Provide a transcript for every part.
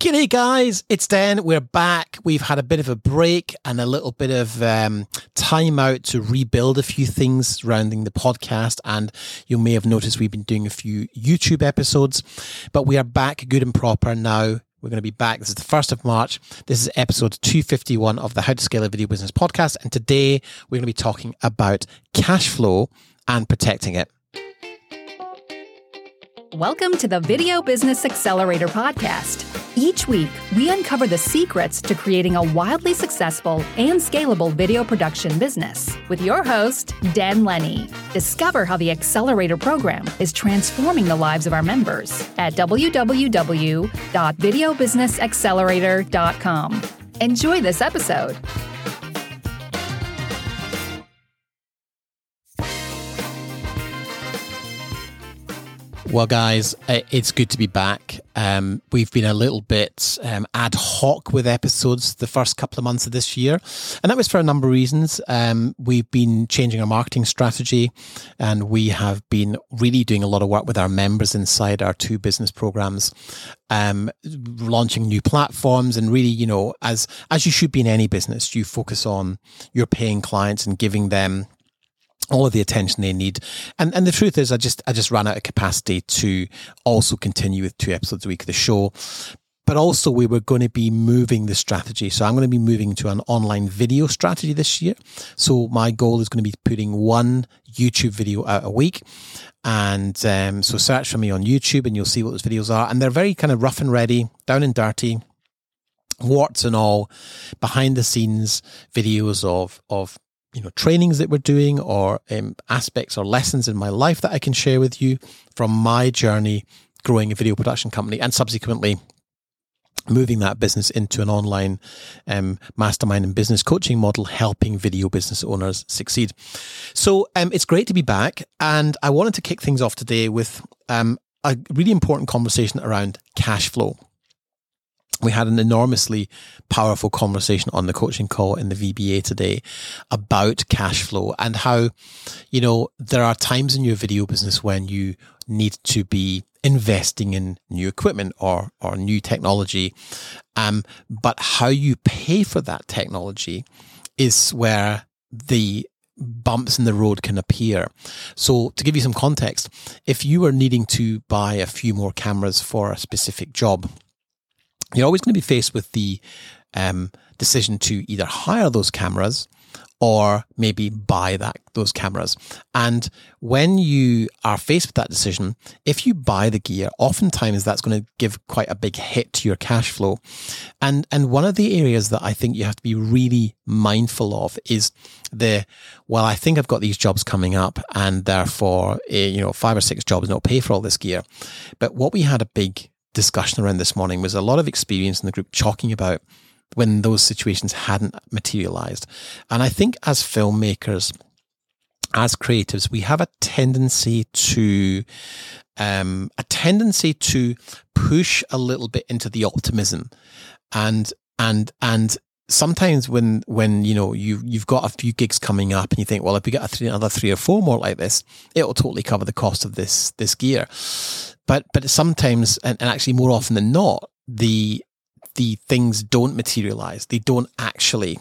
G'day, guys. It's Dan. We're back. We've had a bit of a break and a little bit of um, time out to rebuild a few things surrounding the podcast. And you may have noticed we've been doing a few YouTube episodes, but we are back good and proper now. We're going to be back. This is the 1st of March. This is episode 251 of the How to Scale a Video Business podcast. And today we're going to be talking about cash flow and protecting it. Welcome to the Video Business Accelerator Podcast. Each week, we uncover the secrets to creating a wildly successful and scalable video production business with your host, Dan Lenny. Discover how the Accelerator program is transforming the lives of our members at www.videobusinessaccelerator.com. Enjoy this episode. Well, guys, it's good to be back. Um, we've been a little bit um, ad hoc with episodes the first couple of months of this year, and that was for a number of reasons. Um, we've been changing our marketing strategy, and we have been really doing a lot of work with our members inside our two business programs, um, launching new platforms, and really, you know, as as you should be in any business, you focus on your paying clients and giving them all of the attention they need. And and the truth is I just I just ran out of capacity to also continue with two episodes a week of the show. But also we were going to be moving the strategy. So I'm going to be moving to an online video strategy this year. So my goal is going to be putting one YouTube video out a week. And um, so search for me on YouTube and you'll see what those videos are. And they're very kind of rough and ready, down and dirty warts and all behind the scenes videos of of you know trainings that we're doing or um, aspects or lessons in my life that I can share with you from my journey growing a video production company and subsequently moving that business into an online um, mastermind and business coaching model helping video business owners succeed. So um, it's great to be back and i wanted to kick things off today with um, a really important conversation around cash flow we had an enormously powerful conversation on the coaching call in the VBA today about cash flow and how, you know, there are times in your video business when you need to be investing in new equipment or, or new technology. Um, but how you pay for that technology is where the bumps in the road can appear. So to give you some context, if you are needing to buy a few more cameras for a specific job, you're always going to be faced with the um, decision to either hire those cameras or maybe buy that those cameras. And when you are faced with that decision, if you buy the gear, oftentimes that's going to give quite a big hit to your cash flow. And and one of the areas that I think you have to be really mindful of is the well, I think I've got these jobs coming up, and therefore, eh, you know, five or six jobs not pay for all this gear. But what we had a big discussion around this morning was a lot of experience in the group talking about when those situations hadn't materialized. And I think as filmmakers, as creatives, we have a tendency to um, a tendency to push a little bit into the optimism, and and and sometimes when when you know you you've got a few gigs coming up and you think, well, if we get three, another three or four more like this, it will totally cover the cost of this this gear. But but sometimes, and, and actually more often than not, the the things don't materialize. They don't actually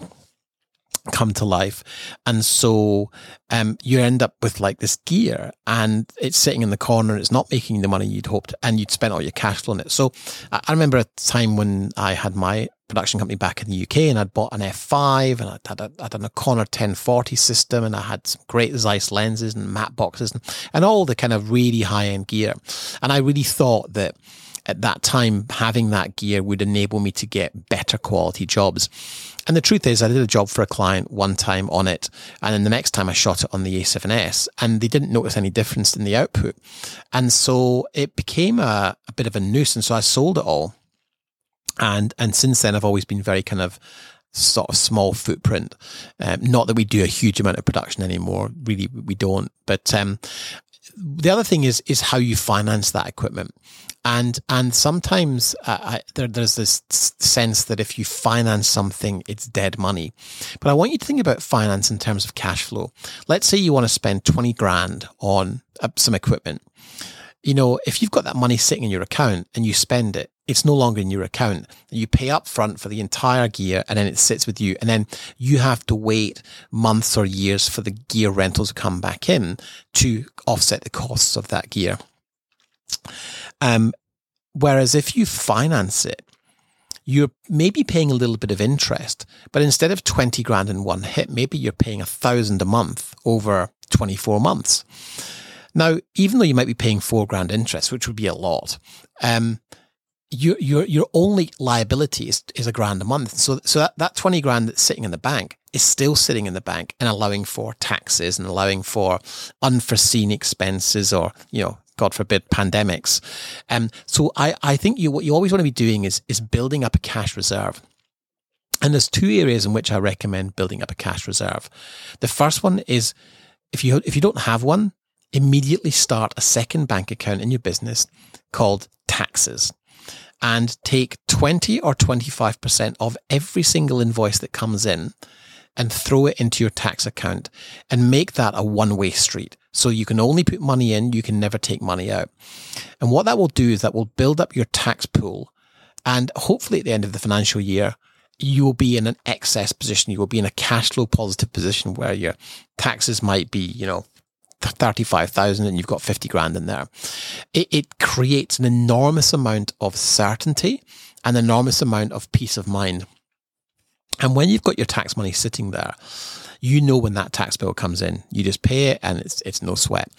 come to life. And so um, you end up with like this gear and it's sitting in the corner. And it's not making the money you'd hoped and you'd spent all your cash flow on it. So I remember a time when I had my production company back in the UK and I'd bought an F5 and I'd had a, I'd a Conner 1040 system and I had some great Zeiss lenses and matte boxes and, and all the kind of really high end gear. And I really thought that at that time, having that gear would enable me to get better quality jobs. And the truth is, I did a job for a client one time on it, and then the next time I shot it on the A7S, and they didn't notice any difference in the output. And so it became a, a bit of a nuisance. So I sold it all. And, and since then, I've always been very kind of sort of small footprint. Um, not that we do a huge amount of production anymore. Really, we don't. But um, the other thing is is how you finance that equipment. And and sometimes uh, I, there, there's this sense that if you finance something it's dead money. But i want you to think about finance in terms of cash flow. Let's say you want to spend 20 grand on uh, some equipment. You know if you've got that money sitting in your account and you spend it it's no longer in your account. You pay up front for the entire gear and then it sits with you. And then you have to wait months or years for the gear rentals to come back in to offset the costs of that gear. Um, whereas if you finance it, you're maybe paying a little bit of interest, but instead of 20 grand in one hit, maybe you're paying a thousand a month over 24 months. Now, even though you might be paying four grand interest, which would be a lot, um, your your your only liability is, is a grand a month. So so that, that twenty grand that's sitting in the bank is still sitting in the bank and allowing for taxes and allowing for unforeseen expenses or you know God forbid pandemics. Um, so I I think you what you always want to be doing is is building up a cash reserve. And there's two areas in which I recommend building up a cash reserve. The first one is if you if you don't have one, immediately start a second bank account in your business called taxes and take 20 or 25% of every single invoice that comes in and throw it into your tax account and make that a one way street. So you can only put money in, you can never take money out. And what that will do is that will build up your tax pool. And hopefully at the end of the financial year, you will be in an excess position. You will be in a cash flow positive position where your taxes might be, you know, 35,000 and you've got 50 grand in there. It, it creates an enormous amount of certainty, an enormous amount of peace of mind. And when you've got your tax money sitting there, you know when that tax bill comes in, you just pay it and it's, it's no sweat.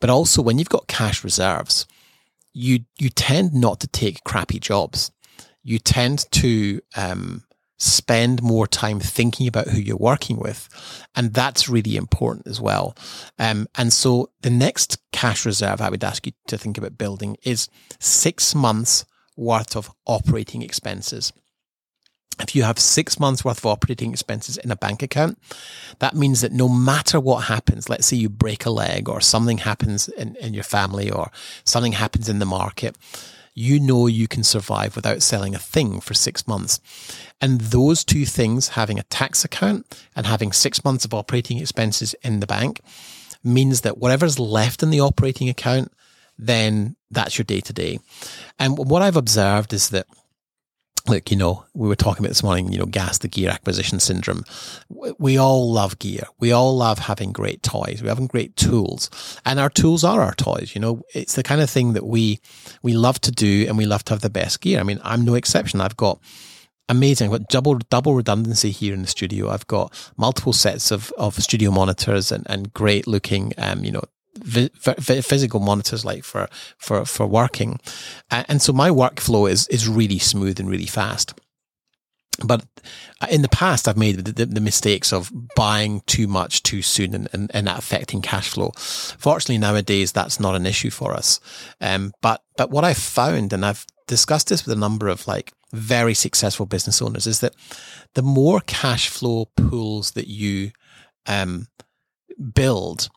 But also when you've got cash reserves, you, you tend not to take crappy jobs. You tend to, um, spend more time thinking about who you're working with. And that's really important as well. Um, and so the next cash reserve I would ask you to think about building is six months worth of operating expenses. If you have six months worth of operating expenses in a bank account, that means that no matter what happens, let's say you break a leg or something happens in, in your family or something happens in the market, you know you can survive without selling a thing for six months. And those two things, having a tax account and having six months of operating expenses in the bank, means that whatever's left in the operating account, then that's your day to day. And what I've observed is that look, you know, we were talking about this morning, you know, GAS the gear acquisition syndrome. We all love gear. We all love having great toys. We having great tools and our tools are our toys. You know, it's the kind of thing that we, we love to do and we love to have the best gear. I mean, I'm no exception. I've got amazing. I've got double, double redundancy here in the studio. I've got multiple sets of, of studio monitors and, and great looking, um, you know, physical monitors like for for for working, and so my workflow is is really smooth and really fast. But in the past, I've made the, the, mistakes of buying too much too soon and, and, and that affecting cash flow. Fortunately, nowadays that's not an issue for us. Um, but but what I've found, and I've discussed this with a number of like very successful business owners, is that the more cash flow pools that you um, build,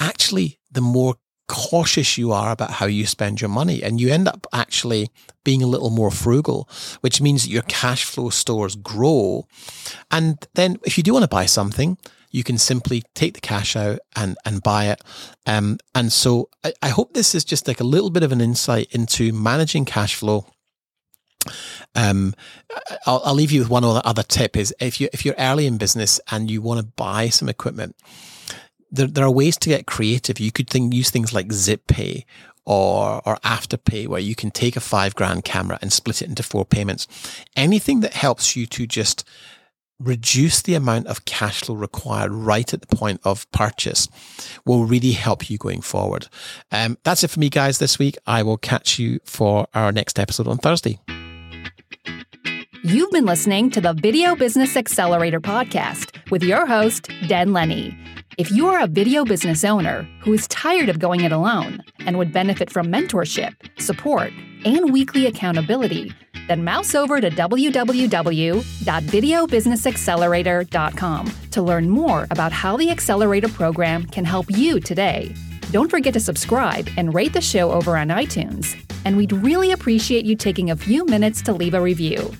actually the more cautious you are about how you spend your money and you end up actually being a little more frugal, which means that your cash flow stores grow. And then if you do want to buy something, you can simply take the cash out and, and buy it. Um, and so I, I hope this is just like a little bit of an insight into managing cash flow. Um, I'll, I'll leave you with one other tip is if you, if you're early in business and you want to buy some equipment, there, there are ways to get creative. You could think, use things like ZipPay or, or Afterpay where you can take a five grand camera and split it into four payments. Anything that helps you to just reduce the amount of cash flow required right at the point of purchase will really help you going forward. Um, that's it for me, guys, this week. I will catch you for our next episode on Thursday. You've been listening to the Video Business Accelerator podcast with your host, Dan Lenny. If you are a video business owner who is tired of going it alone and would benefit from mentorship, support, and weekly accountability, then mouse over to www.videobusinessaccelerator.com to learn more about how the Accelerator program can help you today. Don't forget to subscribe and rate the show over on iTunes. And we'd really appreciate you taking a few minutes to leave a review.